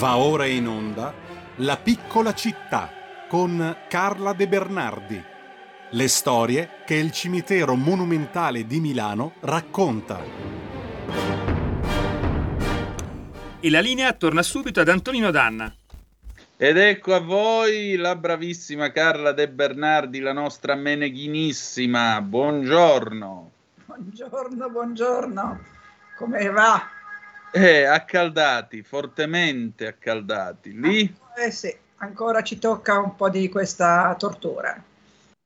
Va ora in onda La piccola città con Carla De Bernardi. Le storie che il cimitero monumentale di Milano racconta. E la linea torna subito ad Antonino Danna. Ed ecco a voi la bravissima Carla De Bernardi, la nostra meneghinissima. Buongiorno. Buongiorno, buongiorno. Come va? Eh, accaldati, fortemente accaldati. Lì? Eh sì, ancora ci tocca un po' di questa tortura.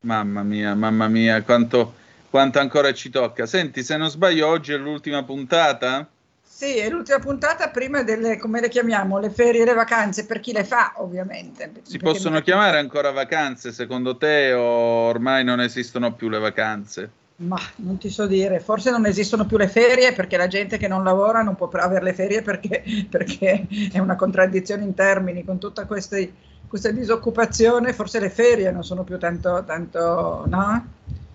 Mamma mia, mamma mia, quanto, quanto ancora ci tocca. Senti, se non sbaglio, oggi è l'ultima puntata? Sì, è l'ultima puntata prima delle, come le chiamiamo, le ferie e le vacanze, per chi le fa ovviamente. Si possono mi... chiamare ancora vacanze secondo te o ormai non esistono più le vacanze? Ma non ti so dire, forse non esistono più le ferie perché la gente che non lavora non può avere le ferie perché, perché è una contraddizione in termini con tutta queste, questa disoccupazione, forse le ferie non sono più tanto, tanto no?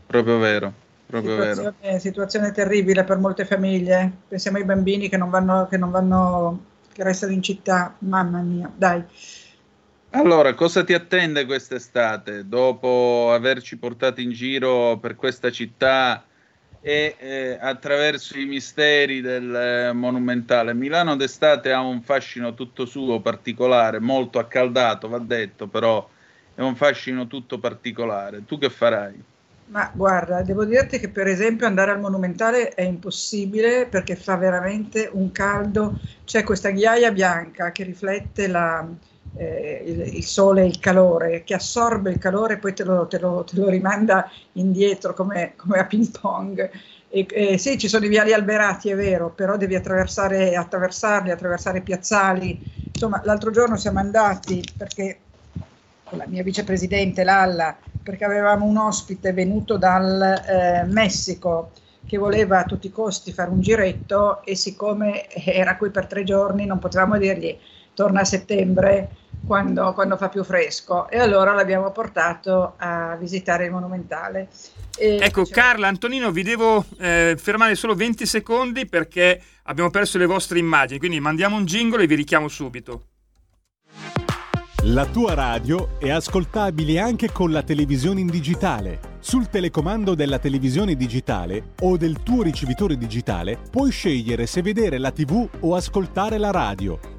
Proprio vero, proprio situazione, vero. Situazione terribile per molte famiglie, pensiamo ai bambini che non vanno, che non vanno, che restano in città, mamma mia, dai. Allora, cosa ti attende quest'estate dopo averci portato in giro per questa città e eh, attraverso i misteri del eh, monumentale? Milano d'estate ha un fascino tutto suo particolare, molto accaldato, va detto, però è un fascino tutto particolare. Tu che farai? Ma guarda, devo dirti che per esempio andare al monumentale è impossibile perché fa veramente un caldo, c'è questa ghiaia bianca che riflette la, eh, il, sole e il calore, che assorbe il calore e poi te lo, te lo, te lo rimanda indietro come, come, a ping pong. E, eh, sì, ci sono i viali alberati, è vero, però devi attraversare, attraversarli, attraversare piazzali. Insomma, l'altro giorno siamo andati perché con la mia vicepresidente Lalla, perché avevamo un ospite venuto dal eh, Messico che voleva a tutti i costi fare un giretto e siccome era qui per tre giorni non potevamo dirgli torna a settembre quando, quando, fa più fresco e allora l'abbiamo portato a visitare il monumentale. E ecco diciamo... Carla, Antonino, vi devo eh, fermare solo 20 secondi perché abbiamo perso le vostre immagini, quindi mandiamo un jingle e vi richiamo subito. La tua radio è ascoltabile anche con la televisione in digitale. Sul telecomando della televisione digitale o del tuo ricevitore digitale puoi scegliere se vedere la TV o ascoltare la radio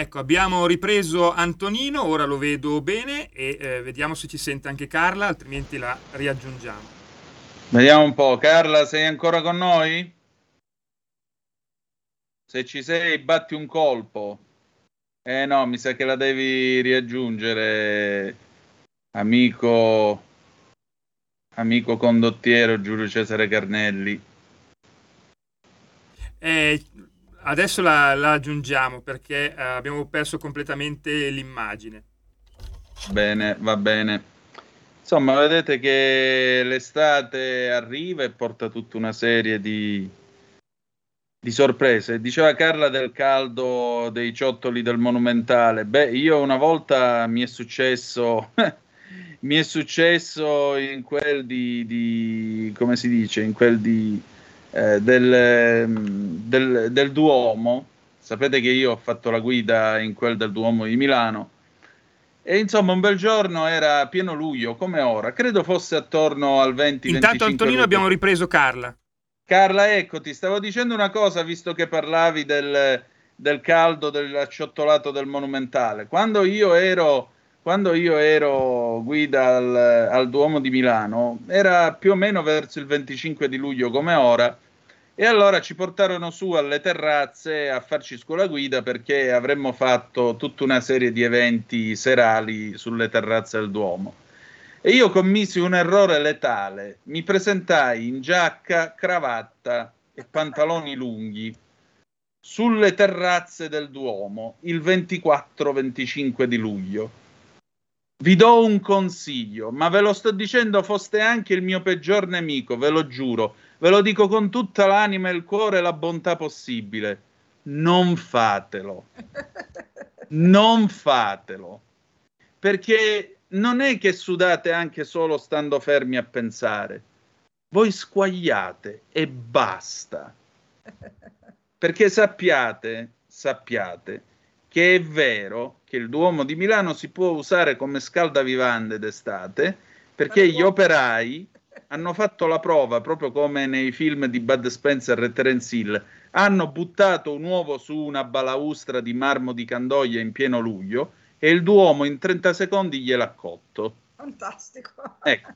Ecco, abbiamo ripreso Antonino, ora lo vedo bene e eh, vediamo se ci sente anche Carla, altrimenti la riaggiungiamo. Vediamo un po', Carla, sei ancora con noi? Se ci sei, batti un colpo. Eh no, mi sa che la devi riaggiungere, amico, amico condottiero Giulio Cesare Carnelli. Eh, Adesso la, la aggiungiamo perché eh, abbiamo perso completamente l'immagine. Bene, va bene. Insomma, vedete che l'estate arriva e porta tutta una serie di, di sorprese. Diceva Carla del caldo dei ciottoli del Monumentale. Beh, io una volta mi è successo, mi è successo in quel di, di, come si dice, in quel di eh, del, del, del, Duomo. Sapete che io ho fatto la guida in quel del Duomo di Milano. E insomma, un bel giorno era pieno luglio, come ora. Credo fosse attorno al 20 Intanto, Antonino, luglio. abbiamo ripreso Carla. Carla, ecco, ti stavo dicendo una cosa, visto che parlavi del, del caldo, dell'acciottolato del monumentale. Quando io ero quando io ero guida al, al, Duomo di Milano, era più o meno verso il 25 di luglio come ora, E allora ci portarono su alle terrazze a farci scuola guida perché avremmo fatto tutta una serie di eventi serali sulle terrazze del Duomo. E io commisi un errore letale. Mi presentai in giacca, cravatta e pantaloni lunghi sulle terrazze del Duomo il 24-25 di luglio. Vi do un consiglio, ma ve lo sto dicendo, foste anche il mio peggior nemico, ve lo giuro Ve lo dico con tutta l'anima, il cuore e la bontà possibile. Non fatelo. Non fatelo. Perché non è che sudate anche solo stando fermi a pensare. Voi squagliate e basta. Perché sappiate, sappiate che è vero che il Duomo di Milano si può usare come scaldavivande d'estate perché gli operai hanno fatto la prova, proprio come nei film di Bud Spencer e Terence Hill, hanno buttato un uovo su una balaustra di marmo di Candoia in pieno luglio e il Duomo in 30 secondi gliel'ha cotto. Fantastico. Ecco,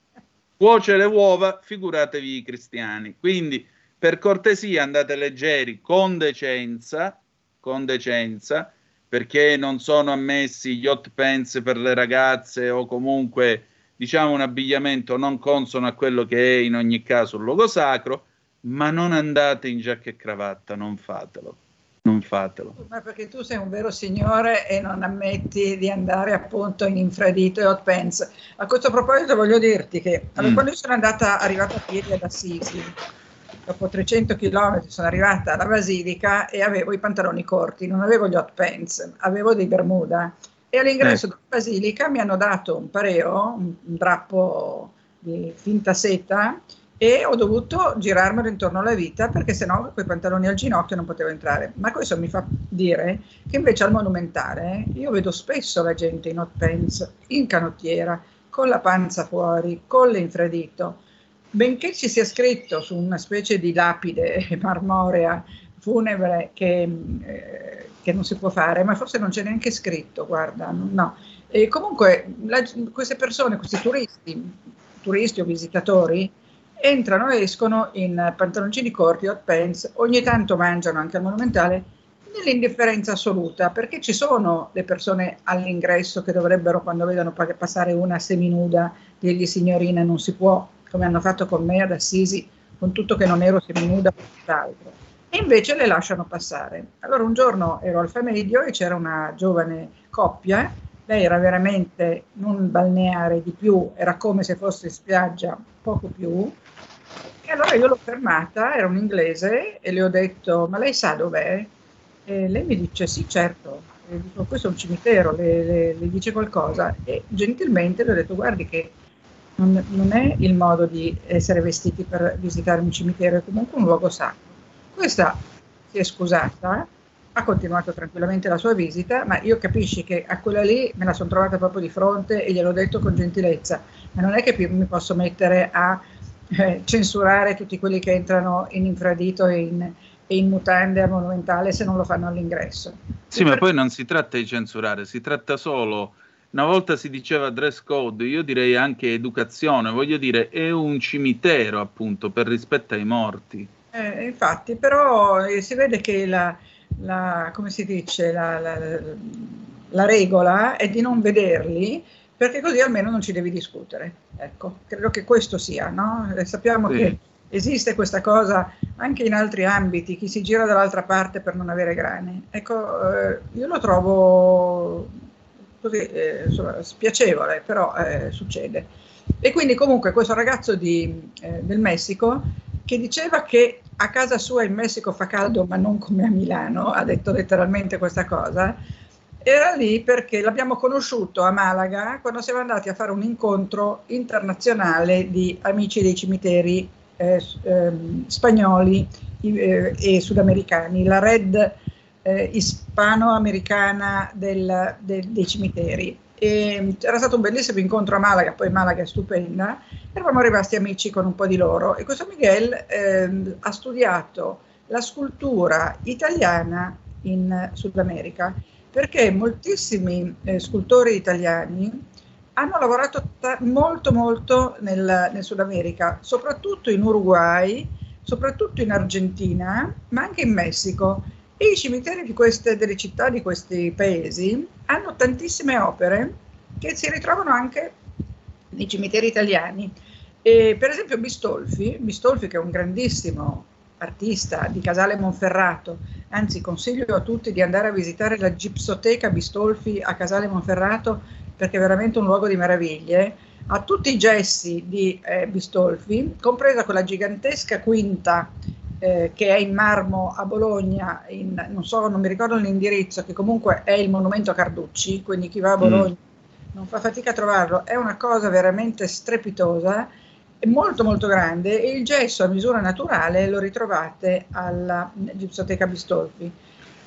cuoce le uova, figuratevi i cristiani. Quindi, per cortesia, andate leggeri, con decenza, con decenza, perché non sono ammessi gli hot pants per le ragazze o comunque diciamo un abbigliamento non consono a quello che è in ogni caso un luogo sacro, ma non andate in giacca e cravatta, non fatelo. Non fatelo. Ma perché tu sei un vero signore e non ammetti di andare appunto in infradito e hot pants. A questo proposito voglio dirti che allora, mm. quando io sono andata, arrivata a piedi ad Assisi, dopo 300 km sono arrivata alla Basilica e avevo i pantaloni corti, non avevo gli hot pants, avevo dei bermuda e all'ingresso eh. della basilica mi hanno dato un pareo, un, un drappo di finta seta e ho dovuto girarmelo intorno alla vita perché sennò quei pantaloni al ginocchio non potevo entrare. Ma questo mi fa dire che invece al monumentale io vedo spesso la gente in hot pants, in canottiera, con la panza fuori, con l'infradito. Benché ci sia scritto su una specie di lapide marmorea funebre che eh, che non si può fare, ma forse non c'è neanche scritto, guarda, no. E comunque la, queste persone, questi turisti, turisti o visitatori, entrano e escono in pantaloncini corti, hot pants, ogni tanto mangiano anche al monumentale, nell'indifferenza assoluta, perché ci sono le persone all'ingresso che dovrebbero, quando vedono passare una seminuda, dirgli signorina non si può, come hanno fatto con me ad Assisi, con tutto che non ero seminuda o tutt'altro e invece le lasciano passare. Allora un giorno ero al Famedio e c'era una giovane coppia, lei era veramente non balneare di più, era come se fosse spiaggia poco più, e allora io l'ho fermata, era un inglese, e le ho detto, ma lei sa dov'è? E lei mi dice, sì certo, e dico, questo è un cimitero, le, le, le, dice qualcosa? E gentilmente le ho detto, guardi che non, non è il modo di essere vestiti per visitare un cimitero, è comunque un luogo sacro questa si è scusata, ha continuato tranquillamente la sua visita, ma io capisci che a quella lì me la sono trovata proprio di fronte e gliel'ho detto con gentilezza, ma non è che mi posso mettere a eh, censurare tutti quelli che entrano in infradito e in, e in mutande al monumentale se non lo fanno all'ingresso. Sì, e ma per... poi non si tratta di censurare, si tratta solo una volta si diceva dress code, io direi anche educazione, voglio dire, è un cimitero appunto per rispetto ai morti. Eh, infatti, però eh, si vede che la, la come si dice, la, la, la, regola è di non vederli perché così almeno non ci devi discutere. Ecco, credo che questo sia, no? E sappiamo sì. che esiste questa cosa anche in altri ambiti, chi si gira dall'altra parte per non avere grani. Ecco, eh, io lo trovo così eh, insomma, spiacevole, però eh, succede. E quindi comunque questo ragazzo di, eh, del Messico che diceva che a casa sua in Messico fa caldo ma non come a Milano, ha detto letteralmente questa cosa, era lì perché l'abbiamo conosciuto a Malaga quando siamo andati a fare un incontro internazionale di amici dei cimiteri eh, eh, spagnoli eh, e sudamericani, la Red eh, ispano-americana del, del, dei cimiteri. E era stato un bellissimo incontro a Malaga, poi Malaga è stupenda, eravamo rimasti amici con un po' di loro e questo Miguel eh, ha studiato la scultura italiana in Sud America perché moltissimi eh, scultori italiani hanno lavorato ta- molto molto nel, nel, Sud America, soprattutto in Uruguay, soprattutto in Argentina, ma anche in Messico. E i cimiteri queste, delle città di questi paesi hanno tantissime opere che si ritrovano anche nei cimiteri italiani. E per esempio Bistolfi, Bistolfi che è un grandissimo artista di Casale Monferrato, anzi consiglio a tutti di andare a visitare la Gipsoteca Bistolfi a Casale Monferrato perché è veramente un luogo di meraviglie, ha tutti i gessi di eh, Bistolfi, compresa quella gigantesca quinta eh, che è in marmo a Bologna, in, non so, non mi ricordo l'indirizzo, che comunque è il monumento a Carducci, quindi chi va a Bologna mm. non fa fatica a trovarlo, è una cosa veramente strepitosa molto molto grande e il gesso a misura naturale lo ritrovate alla Gipsoteca Bistolfi.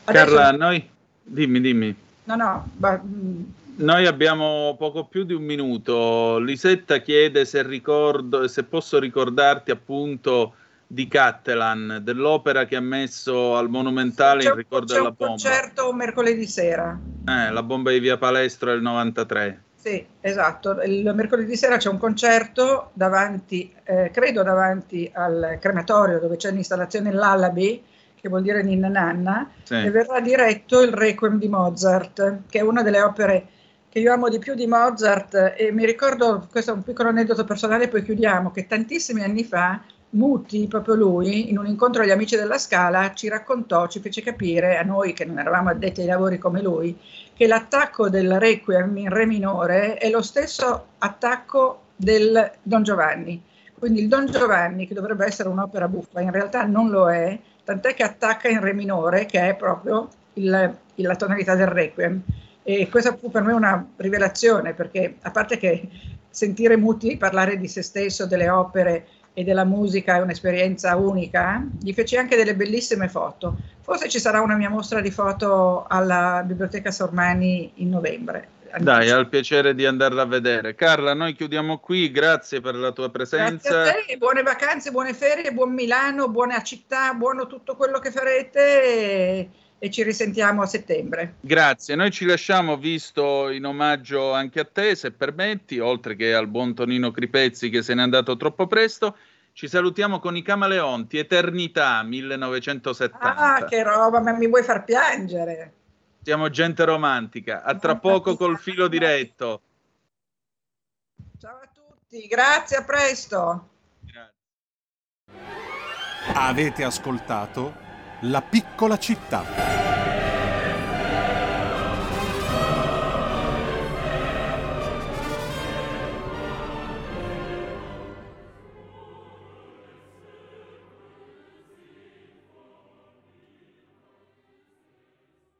Adesso... Carla, noi... Dimmi, dimmi. No, no, ma... Mm. Noi abbiamo poco più di un minuto. Lisetta chiede se, ricordo, se posso ricordarti appunto di Cattelan, dell'opera che ha messo al Monumentale in ricordo della bomba. C'è un concerto mercoledì sera. Eh, la bomba di Via Palestro del 93. Sì, esatto. Il mercoledì sera c'è un concerto davanti, eh, credo davanti al crematorio dove c'è l'installazione L'Alabi, che vuol dire Ninna Nanna, sì. e verrà diretto il Requiem di Mozart, che è una delle opere che io amo di più di Mozart e mi ricordo, questo è un piccolo aneddoto personale, poi chiudiamo, che tantissimi anni fa Muti, proprio lui, in un incontro agli amici della Scala, ci raccontò, ci fece capire, a noi che non eravamo addetti ai lavori come lui, che l'attacco del Requiem in Re minore è lo stesso attacco del Don Giovanni. Quindi il Don Giovanni, che dovrebbe essere un'opera buffa, in realtà non lo è, tant'è che attacca in Re minore, che è proprio il, la tonalità del Requiem. E questa fu per me una rivelazione, perché a parte che sentire Muti parlare di se stesso, delle opere, e della musica è un'esperienza unica, gli feci anche delle bellissime foto. Forse ci sarà una mia mostra di foto alla Biblioteca Sormani in novembre. Dai, al piacere di andarla a vedere. Carla, noi chiudiamo qui, grazie per la tua presenza. Te, buone vacanze, buone ferie, buon Milano, buona città, buono tutto quello che farete e, e ci risentiamo a settembre. Grazie, noi ci lasciamo visto in omaggio anche a te, se permetti, oltre che al buon Tonino Cripezzi che se n'è andato troppo presto. Ci salutiamo con i Camaleonti, Eternità 1970. Ah, che roba, ma mi vuoi far piangere? Siamo gente romantica. A tra poco col filo diretto. Ciao a tutti, grazie, a presto. Grazie. Avete ascoltato La piccola città.